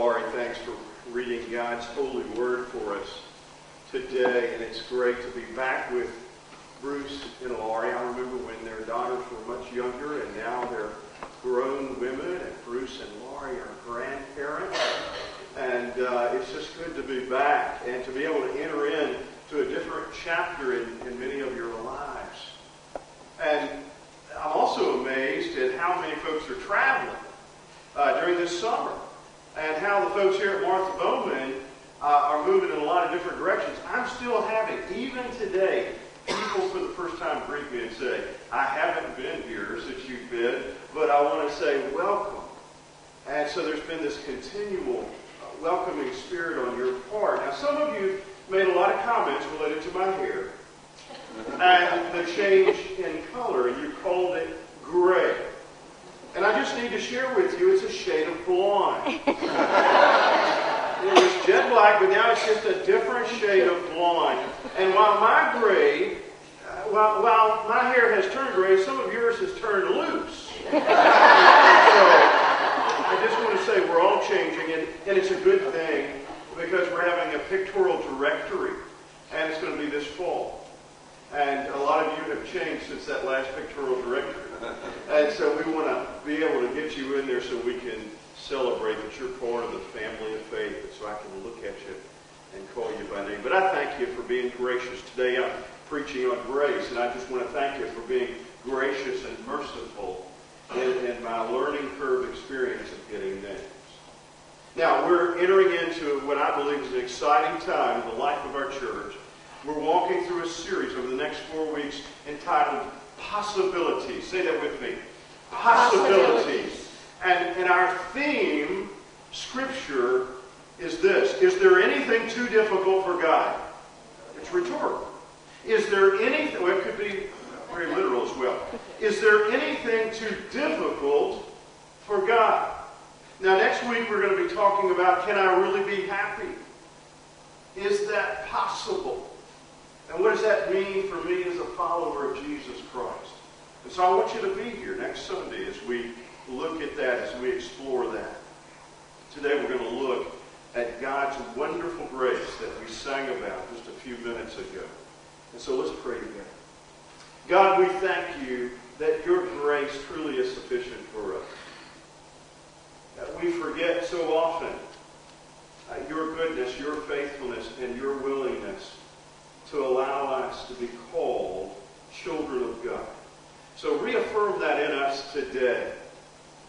Laurie, thanks for reading God's holy word for us today. And it's great to be back with Bruce and Laurie. I remember when their daughters were much younger, and now they're grown women, and Bruce and Laurie are grandparents. And uh, it's just good to be back and to be able to enter in to a different chapter in, in many of your lives. And I'm also amazed at how many folks are traveling uh, during this summer and how the folks here at Martha Bowman uh, are moving in a lot of different directions. I'm still having, even today, people for the first time greet me and say, I haven't been here since you've been, but I want to say welcome. And so there's been this continual uh, welcoming spirit on your part. Now, some of you made a lot of comments related to my hair and the change in color, and you called it gray. And I just need to share with you, it's a shade of blonde. it was jet black, but now it's just a different shade of blonde. And while my gray, uh, while, while my hair has turned gray, some of yours has turned loose. so I just want to say we're all changing, and, and it's a good thing because we're having a pictorial directory, and it's going to be this fall. And a lot of you have changed since that last pictorial directory. and so we want to be able to get you in there so we can celebrate that you're part of the family of faith, and so I can look at you and call you by name. But I thank you for being gracious. Today I'm preaching on grace, and I just want to thank you for being gracious and merciful in, in my learning curve experience of getting names. Now, we're entering into what I believe is an exciting time in the life of our church. We're walking through a series over the next four weeks entitled possibilities. Say that with me. Possibilities. And, and our theme, Scripture, is this. Is there anything too difficult for God? It's rhetorical. Is there anything, well, it could be very literal as well. Is there anything too difficult for God? Now, next week we're going to be talking about can I really be happy? Is that possible? And what does that mean for me as a follower of Jesus Christ? And so I want you to be here next Sunday as we look at that, as we explore that. Today we're going to look at God's wonderful grace that we sang about just a few minutes ago. And so let's pray together. God, we thank you that your grace truly is sufficient for us. That we forget so often uh, your goodness, your faithfulness, and your willingness to allow us to be called children of God. So reaffirm that in us today.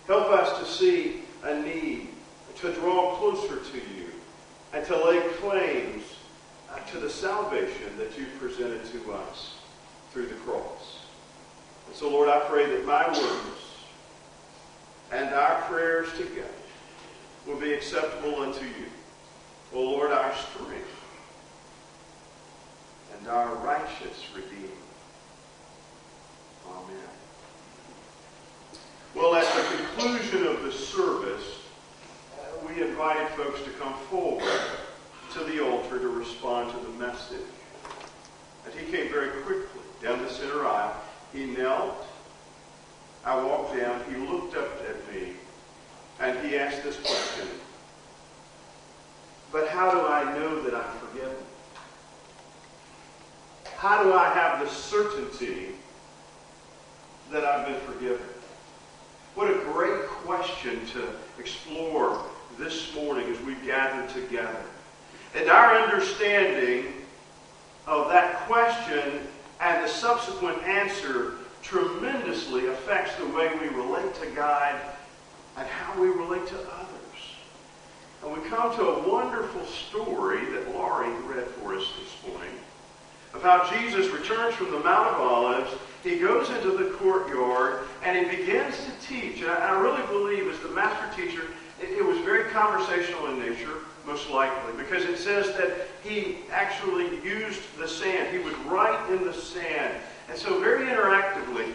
Help us to see a need to draw closer to you and to lay claims uh, to the salvation that you presented to us through the cross. And so, Lord, I pray that my words and our prayers together will be acceptable unto you. O Lord, our strength and our righteous Redeemer. Amen. Well, at the conclusion of the service, uh, we invited folks to come forward to the altar to respond to the message. And he came very quickly down the center aisle. He knelt. I walked down. He looked up at me. And he asked this question. But how do I know that I'm forgiven? How do I have the certainty that I've been forgiven? What a great question to explore this morning as we gather together. And our understanding of that question and the subsequent answer tremendously affects the way we relate to God and how we relate to others. And we come to a wonderful story that Laurie read for us this morning of how Jesus returns from the Mount of Olives. He goes into the courtyard and he begins to teach. And I really believe, as the master teacher, it, it was very conversational in nature, most likely, because it says that he actually used the sand. He would write in the sand. And so, very interactively,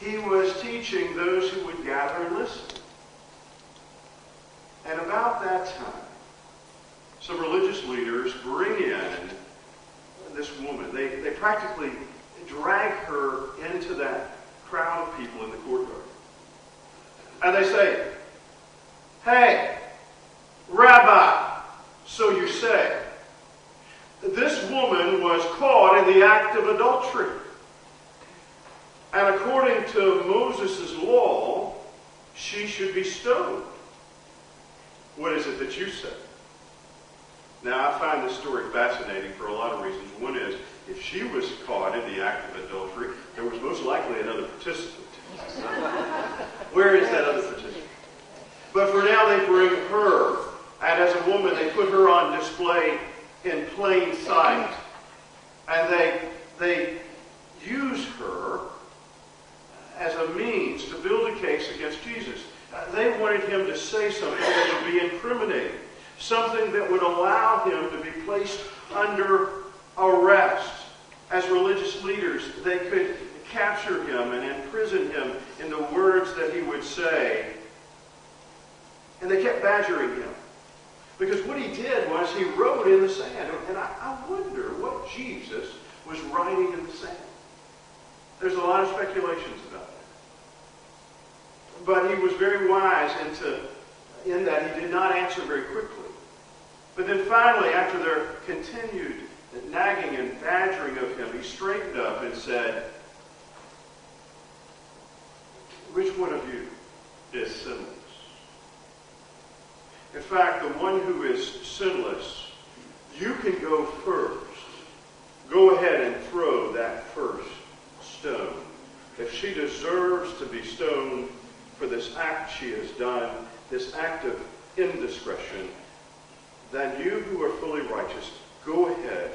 he was teaching those who would gather and listen. And about that time, some religious leaders bring in woman. They, they practically drag her into that crowd of people in the courtyard. And they say, Hey, Rabbi, so you say. This woman was caught in the act of adultery. And according to Moses' law, she should be stoned. What is it that you say? Now, I find this story fascinating for a lot of reasons. One is, if she was caught in the act of adultery, there was most likely another participant. Where is that other participant? But for now, they bring her, and as a woman, they put her on display in plain sight. And they, they use her as a means to build a case against Jesus. They wanted him to say something that would be incriminating, something that would allow him to be placed under arrest. As religious leaders, they could capture him and imprison him in the words that he would say. And they kept badgering him. Because what he did was he wrote in the sand. And I, I wonder what Jesus was writing in the sand. There's a lot of speculations about that. But he was very wise into, in that he did not answer very quickly. But then finally, after their continued nagging and badgering of him, he straightened up and said, Which one of you is sinless? In fact, the one who is sinless, you can go first. Go ahead and throw that first stone. If she deserves to be stoned for this act she has done, this act of indiscretion, then you who are fully righteous, go ahead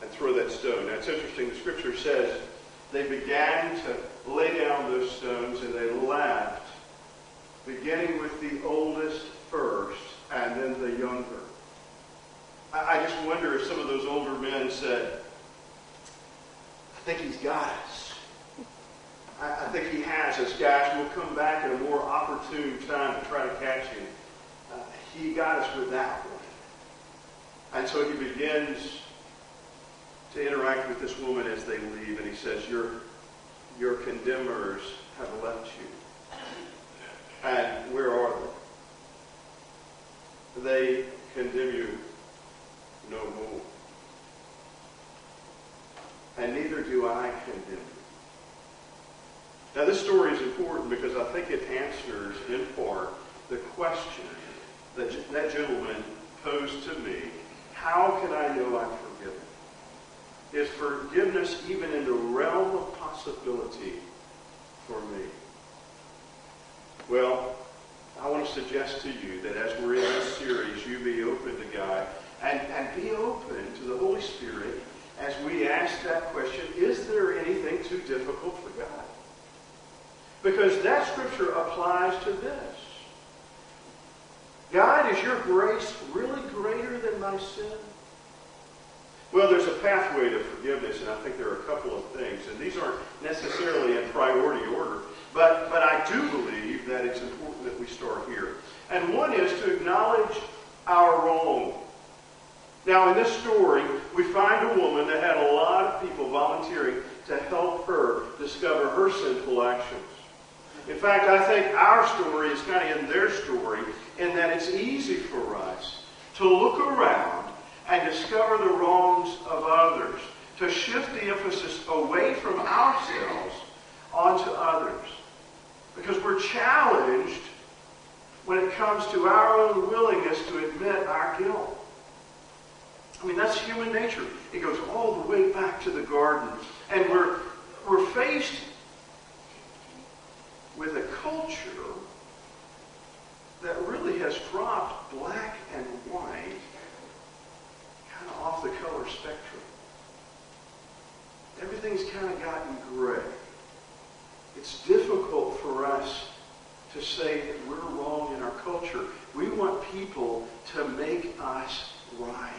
and throw that stone. Now, it's interesting. The scripture says they began to lay down those stones and they laughed, beginning with the oldest first and then the younger. I, I just wonder if some of those older men said, I think he's got us. I, I think he has us, guys. We'll come back at a more opportune time to try to catch him. Uh, he got us with that. And so he begins to interact with this woman as they leave, and he says, Your, your condemners have left you. And where are they? They condemn you no more. And neither do I condemn you. Now, this story is important because I think it answers, in part, the question that that gentleman posed to me How can I know I'm forgiven? Is forgiveness even in the realm of possibility for me? Well, I want to suggest to you that as we're in this series, you be open to God and, and be open to the Holy Spirit as we ask that question, is there anything too difficult for God? Because that scripture applies to this. Your grace really greater than my sin? Well, there's a pathway to forgiveness, and I think there are a couple of things, and these aren't necessarily in priority order, but, but I do believe that it's important that we start here. And one is to acknowledge our wrong. Now, in this story, we find a woman that had a lot of people volunteering to help her discover her sinful actions. In fact, I think our story is kind of in their story in that it's easy for us to look around and discover the wrongs of others, to shift the emphasis away from ourselves onto others. Because we're challenged when it comes to our own willingness to admit our guilt. I mean, that's human nature. It goes all the way back to the garden. And we're, we're faced with a culture that really has dropped black and white kind of off the color spectrum. Everything's kind of gotten gray. It's difficult for us to say that we're wrong in our culture. We want people to make us right.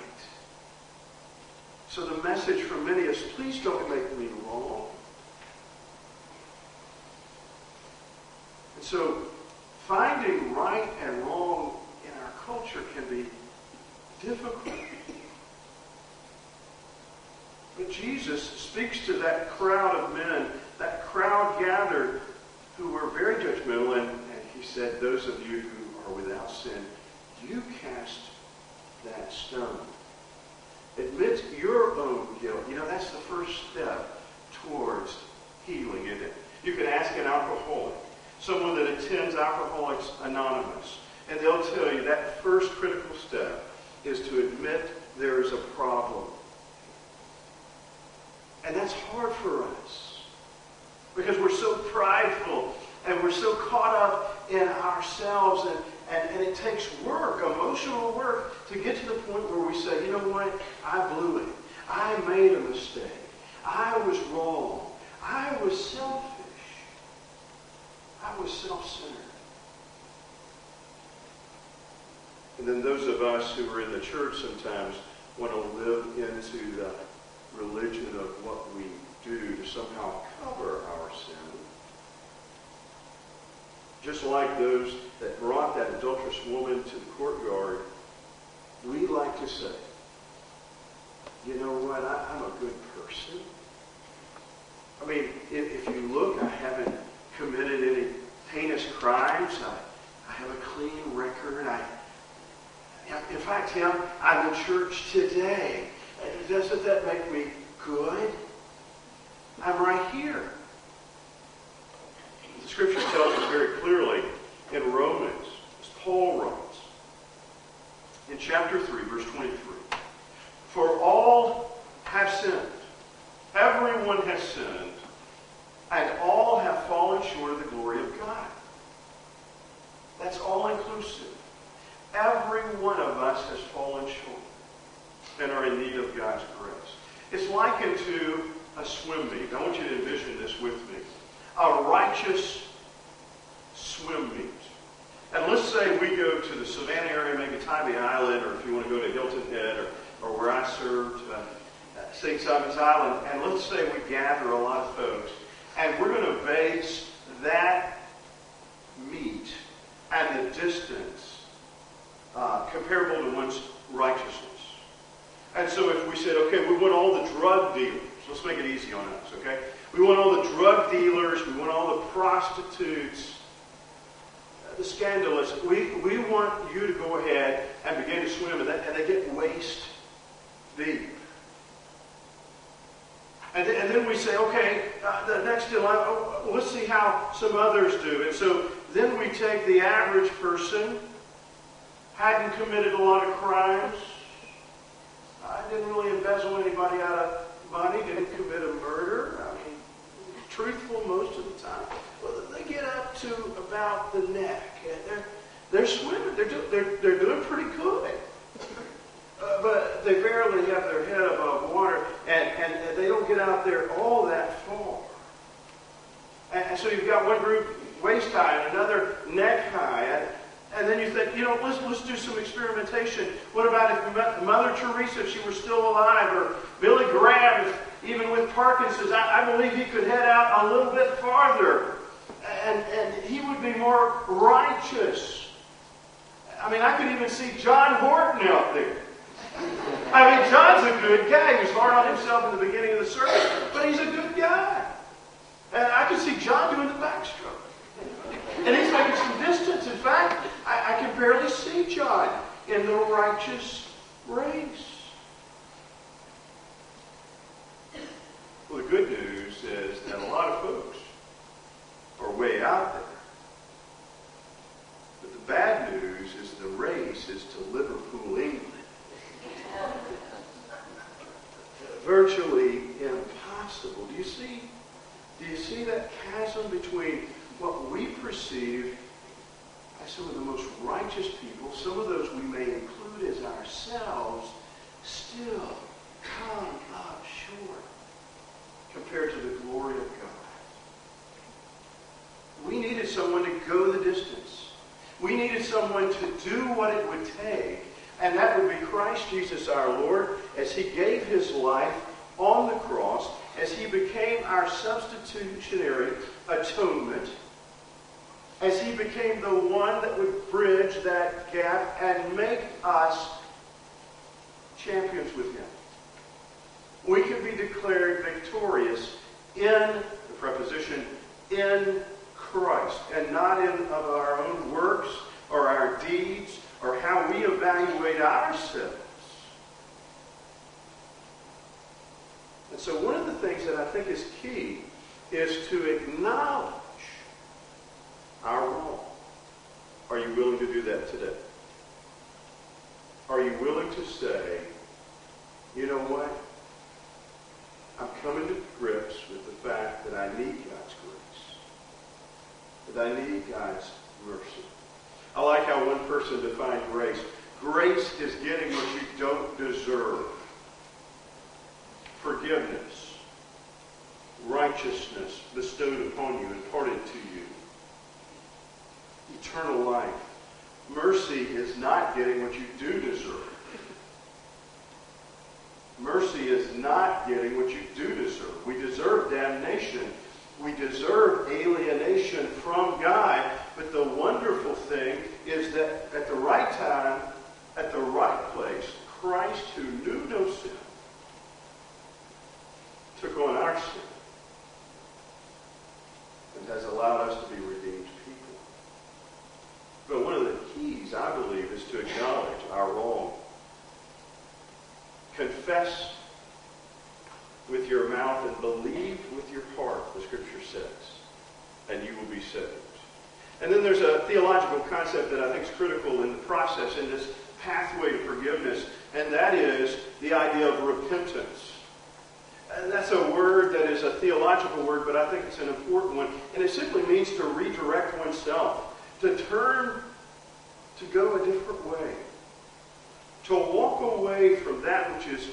So the message from many is, please don't make me wrong. And so finding right and wrong in our culture can be difficult. But Jesus speaks to that crowd of men, that crowd gathered who were very judgmental, and, and he said, Those of you who are without sin, you cast that stone. Admit your own guilt. You know, that's the first step towards healing, isn't it? You can ask an alcoholic, someone that attends Alcoholics Anonymous, and they'll tell you that first critical step is to admit there is a problem. And that's hard for us because we're so prideful and we're so caught up in ourselves and, and, and it takes work, emotional work, to get to the point where we say, you know what, I blew it. I made a mistake. I was wrong. I was selfish. I was self-centered. And then those of us who are in the church sometimes want to live into the religion of what we do to somehow cover our sin. Just like those that brought that adulterous woman to the courtyard, we like to say, you know what, I, am a good person. I mean, if, if, you look, I haven't committed any crimes. I, I have a clean record. I, in fact, Tim, I'm in church today. Doesn't that make me good? I'm right here. The scripture tells us very clearly in Romans, as Paul writes, in chapter 3, verse 23, For all have sinned. Everyone has sinned, and all have fallen short of the glory of God. That's all inclusive. Every one of us has fallen short and are in need of God's grace. It's likened to a swim meet. I want you to envision this with me. A righteous swim meet. And let's say we go to the Savannah area, maybe Tybee Island, or if you want to go to Hilton Head, or, or where I served, uh, St. Simon's Island, and let's say we gather a lot of folks, and we're going to base that and the distance uh, comparable to one's righteousness. And so if we said, okay, we want all the drug dealers, let's make it easy on us, okay? We want all the drug dealers, we want all the prostitutes, the scandalous. We, we want you to go ahead and begin to swim, and, and they get waist deep. And, th- and then we say, okay, uh, the next line, oh, let's see how some others do. And so then we take the average person, hadn't committed a lot of crimes, I didn't really embezzle anybody out of money, didn't commit a murder. I mean, truthful most of the time. Well, they get up to about the neck, and they're they're swimming. They're do, they're they're doing pretty good. Uh, but they barely have their head above water, and, and they don't get out there all that far. And, and so you've got one group waist high and another neck high. And, then you think, you know, let's, let's do some experimentation. What about if Mother Teresa, if she were still alive, or Billy Graham, even with Parkinson's, I, I believe he could head out a little bit farther. And, and he would be more righteous. I mean, I could even see John Horton out there. I mean, John's a good guy. He was hard on himself in the beginning of the service, but he's a good guy. And I could see John doing the backstroke. And he's making some distance. In fact, I, I can barely see John in the righteous race. Well, the good news is that a lot of folks are way out there. But the bad news is the race is to Liverpool, England. Virtually impossible. Do you see? Do you see that chasm between what we perceive as some of the most righteous people, some of those we may include as ourselves, still come up short compared to the glory of God. We needed someone to go the distance. We needed someone to do what it would take, and that would be Christ Jesus our Lord as he gave his life on the cross, as he became our substitutionary atonement as he became the one that would bridge that gap and make us champions with him. We can be declared victorious in the preposition in Christ and not in of our own works or our deeds or how we evaluate ourselves. And so one of the things that I think is key is to acknowledge our wrong. Are you willing to do that today? Are you willing to say, you know what? I'm coming to grips with the fact that I need God's grace. That I need God's mercy. I like how one person defined grace. Grace is getting what you don't deserve. Forgiveness, righteousness bestowed upon you, imparted to you. Eternal life. Mercy is not getting what you do deserve. Mercy is not getting what you do deserve. We deserve damnation. We deserve alienation from God. But the wonderful thing is that at the right time, at the right place, Christ, who knew no sin, took on our sin and has allowed us to be redeemed people. But one of the keys, I believe, is to acknowledge our wrong. Confess with your mouth and believe with your heart, the scripture says, and you will be saved. And then there's a theological concept that I think is critical in the process, in this pathway to forgiveness, and that is the idea of repentance. And that's a word that is a theological word, but I think it's an important one. And it simply means to redirect oneself, to turn, to go a different way, to walk away from that which is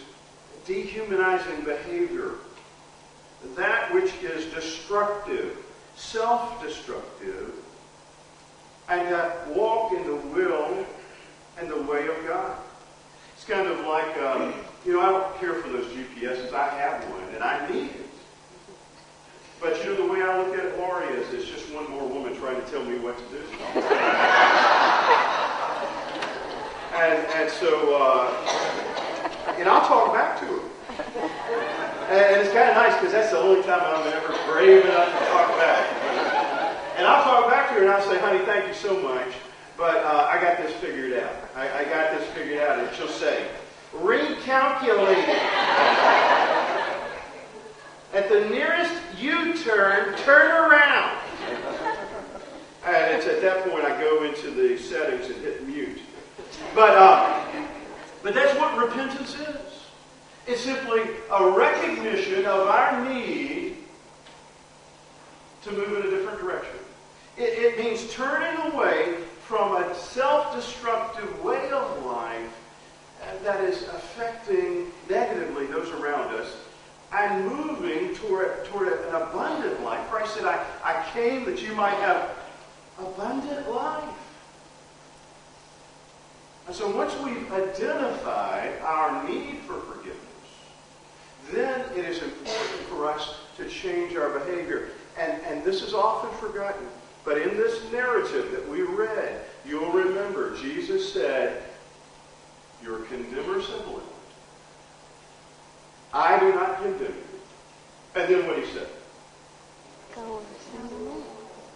dehumanizing behavior, that which is destructive, self-destructive, and uh, walk in the will and the way of God. It's kind of like, um, you know, I don't care for those GPSs. I have one, and I need it. But you know, the way I look at Laurie, is it's just one more woman trying to tell me what to do. And, and so, uh, and I'll talk back to him. And, it's kind of nice because that's the only time I'm ever brave enough to talk back. And I'll talk back to her and I'll say, honey, thank you so much, but uh, I got this figured out. I, I got this figured out. And she'll say, recalculating. At the nearest U-turn, turn around. And it's at that point I go into the settings and hit mute. But, uh, but that's what repentance is. It's simply a recognition of our need to move in a different direction. It, it means turning away from a self-destructive way of life that is affecting negatively those around us and moving toward, toward an abundant life. Christ said, I, I came that you might have abundant life. And so once we've identified our need for forgiveness, then it is important for us to change our behavior. And, and this is often forgotten. But in this narrative that we read, you'll remember Jesus said, You're condemners of Lord. I do not condemn you. And then what he said? Go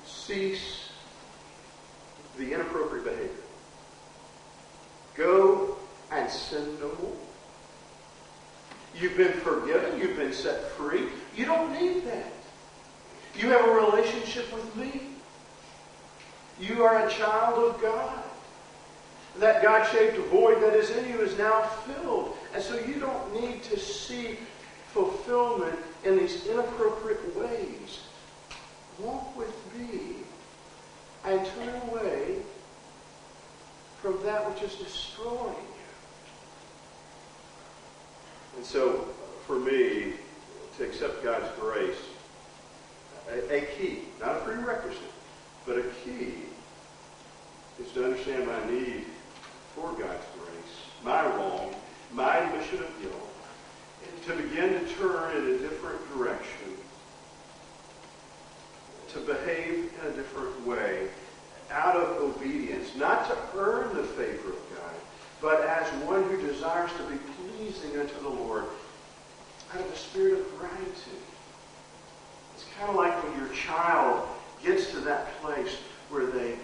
Cease the inappropriate behavior. Sin no more. You've been forgiven. You've been set free. You don't need that. You have a relationship with me. You are a child of God. That God-shaped void that is in you is now filled. And so you don't need to seek fulfillment in these inappropriate ways. Walk with me and turn away from that which is destroying and so, for me, to accept God's grace, a, a key, not a prerequisite, but a key is to understand my need for God's grace, my wrong, my admission of guilt, to begin to turn in a different direction, to behave in a different way, out of obedience, not to earn the favor of God, but as one who desires to be pleasing unto the Lord out of a spirit of gratitude. It's kind of like when your child gets to that place where they,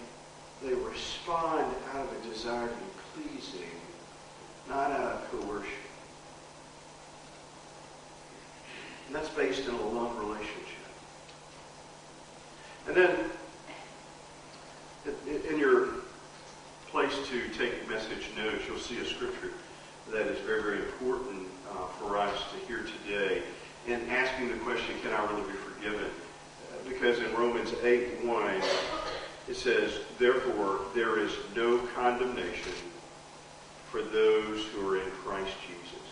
they respond out of a desire to be pleasing, not out of coercion. And that's based in a love relationship. And then in your place to take message notes, you'll see a scripture that is very, very important uh, for us to hear today in asking the question, can I really be forgiven? Because in Romans 8, 1, it says, therefore, there is no condemnation for those who are in Christ Jesus.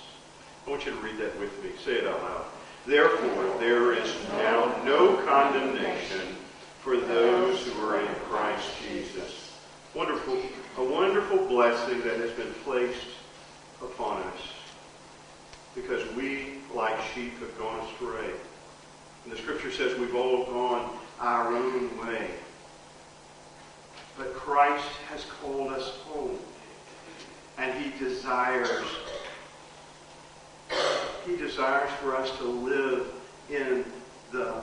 I want you to read that with me. Say it out loud. Therefore, there is now no condemnation for those who are in Christ Jesus. Wonderful, a wonderful blessing that has been placed upon us because we, like sheep, have gone astray. And the scripture says we've all gone our own way. But Christ has called us home. And he desires he desires for us to live in the,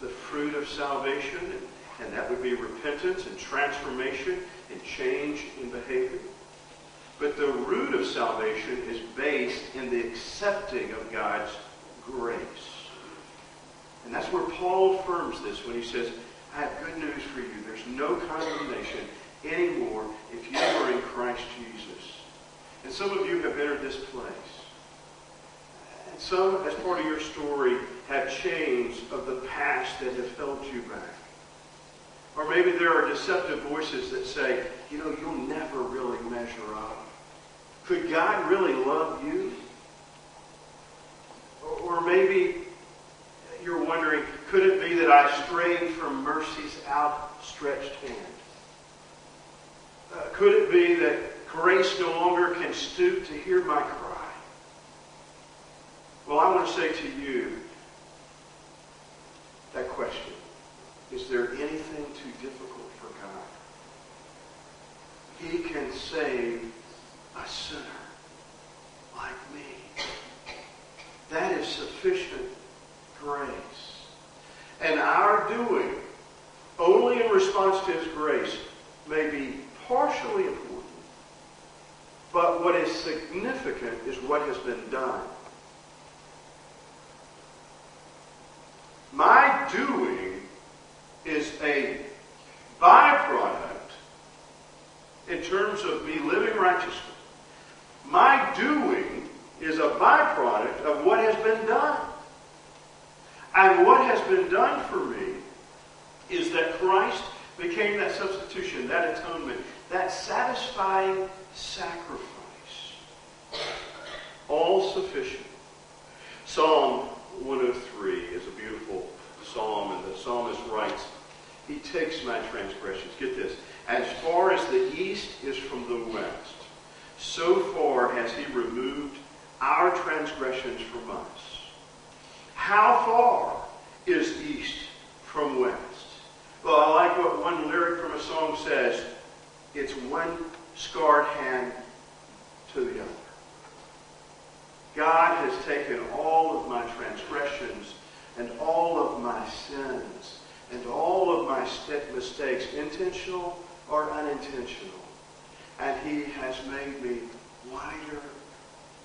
the fruit of salvation, and, and that would be repentance and transformation and change in behavior. But the root of salvation is based in the accepting of God's grace. And that's where Paul affirms this when he says, I have good news for you. There's no condemnation anymore if you are in Christ Jesus. And some of you have entered this place. And some, as part of your story, have chains of the past that have held you back. Or maybe there are deceptive voices that say, you know, you'll never really measure up. Could God really love you? Or maybe you're wondering, could it be that I strayed from mercy's outstretched hand? Uh, could it be that grace no longer can stoop to hear my cry? Well, I want to say to you that question. Is there anything too difficult for God? He can save a sinner like me. That is sufficient grace. And our doing, only in response to his grace, may be partially important. But what is significant is what has been done. My doing is a byproduct in terms of me living righteously. Doing is a byproduct of what has been done. And what has been done for me is that Christ became that substitution, that atonement, that satisfying sacrifice. All sufficient. Psalm 103 is a beautiful psalm, and the psalmist writes, He takes my transgressions. Get this. As far as the east is from the west, so far has he removed our transgressions from us. How far is east from west? Well, I like what one lyric from a song says. It's one scarred hand to the other. God has taken all of my transgressions and all of my sins and all of my mistakes, intentional or unintentional, and he has made me whiter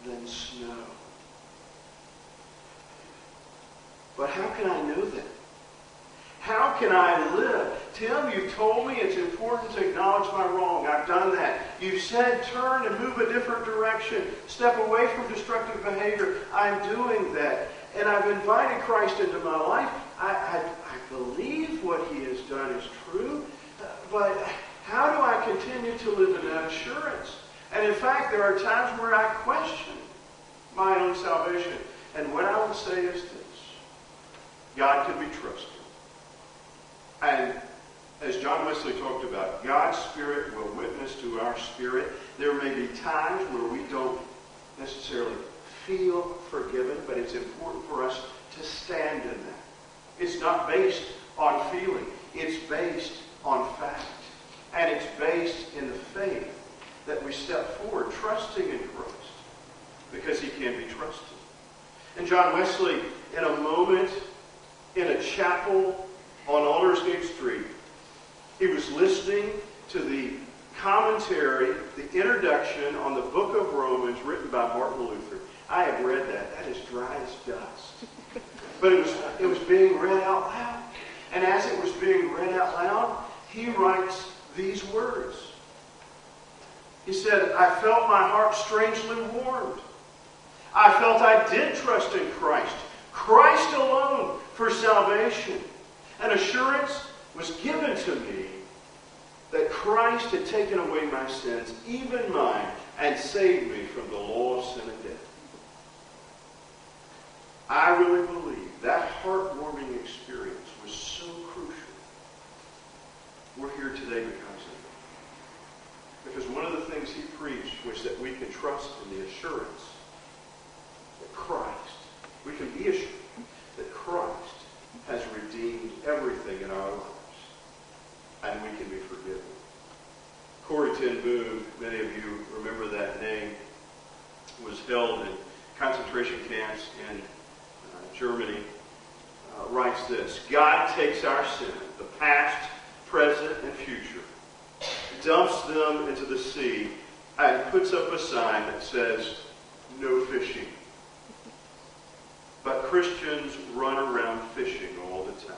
than snow. But how can I know that? How can I live? Tim, you've told me it's important to acknowledge my wrong. I've done that. You've said turn and move a different direction. Step away from destructive behavior. I'm doing that. And I've invited Christ into my life. I, I, I believe what he has done is true. Uh, but how do I continue to live in that assurance? And in fact, there are times where I question my own salvation. And what I would say is this God can be trusted. And as John Wesley talked about, God's Spirit will witness to our spirit. There may be times where we don't necessarily feel forgiven, but it's important for us to stand in that. It's not based on feeling. It's based on fact. And it's based in the faith that we step forward, trusting in Christ, because he can be trusted. And John Wesley, in a moment, in a chapel on Aldersgate Street, he was listening to the commentary, the introduction on the book of Romans written by Martin Luther. I have read that. That is dry as dust. But it was, it was being read out loud. And as it was being read out loud, he writes these words. He said, I felt my heart strangely warmed. I felt I did trust in Christ, Christ alone for salvation. An assurance was given to me that Christ had taken away my sins, even mine, and saved me from the law of sin and death. I really believe that heartwarming experience was so crucial. We're here today of it. Because one of the things he preached was that we can trust in the assurance that Christ, we can be assured that Christ has redeemed everything in our lives and we can be forgiven. Corrie ten Boom, many of you remember that name, was held in concentration camps in uh, Germany, uh, writes this, God takes our sin, the past, dumps them into the sea, and puts up a sign that says, no fishing. But Christians run around fishing all the time.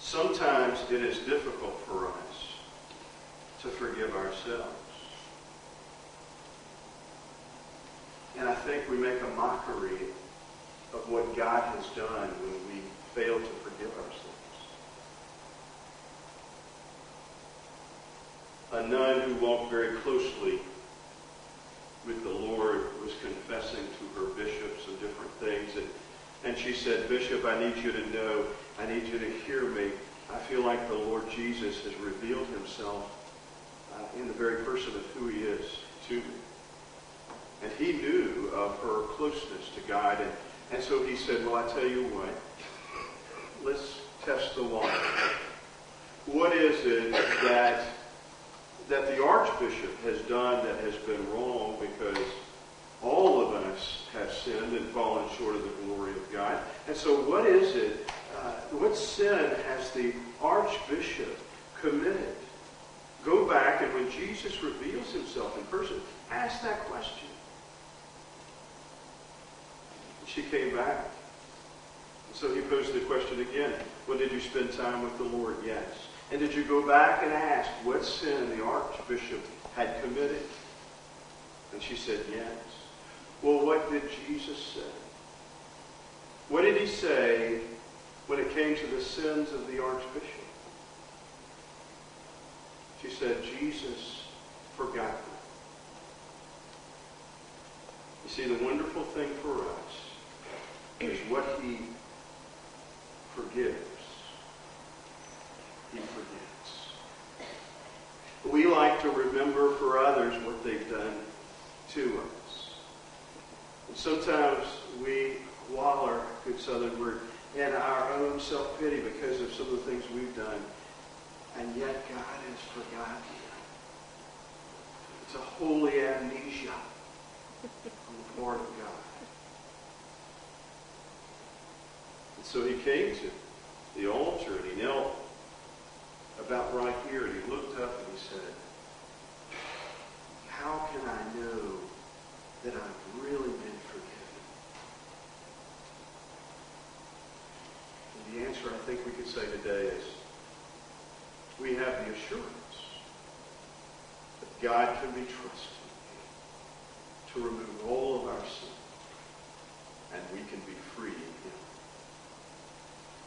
Sometimes it is difficult for us to forgive ourselves. And I think we make a mockery of what God has done when we fail to forgive ourselves. A nun who walked very closely with the Lord was confessing to her bishops and different things. And, and she said, Bishop, I need you to know, I need you to hear me. I feel like the Lord Jesus has revealed himself uh, in the very person of who he is to me. And he knew of her closeness to God. And, and so he said, well, I tell you what, let's test the water. What is it that that the Archbishop has done that has been wrong because all of us have sinned and fallen short of the glory of God. And so what is it, uh, what sin has the Archbishop committed? Go back and when Jesus reveals himself in person, ask that question. She came back. And So he posed the question again. Well, did you spend time with the Lord? Yes. And did you go back and ask what sin the archbishop had committed? And she said, yes. Well, what did Jesus say? What did he say when it came to the sins of the archbishop? She said, Jesus forgot them. You see, the wonderful thing for us is what he forgives he forgets. To remember for others what they've done to us. And sometimes we waller, good southern word, in our own self-pity because of some of the things we've done. And yet God has forgotten. It's a holy amnesia on the part of God. And so he came to the altar and he knelt about right here, and he looked up and he said, how can I know that I've really been forgiven? And the answer I think we could say today is we have the assurance that God can be trusted to remove all of our sin and we can be free in him.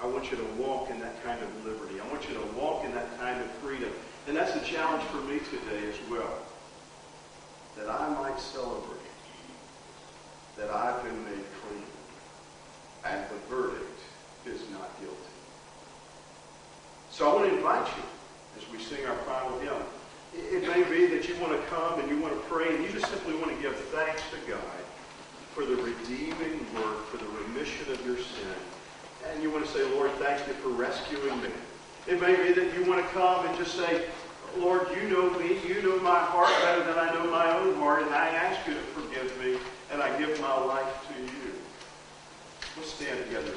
I want you to walk in that kind of liberty. I want you to walk in that kind of freedom. And that's a challenge for me today as well. That I might celebrate that I've been made clean and the verdict is not guilty. So I want to invite you as we sing our final hymn. It may be that you want to come and you want to pray and you just simply want to give thanks to God for the redeeming work, for the remission of your sin and you want to say, Lord, thank you for rescuing me. It may be that you want to come and just say, Lord, you know me. You know my heart better than I know my own heart, and I ask you to forgive me, and I give my life to you. Let's stand together.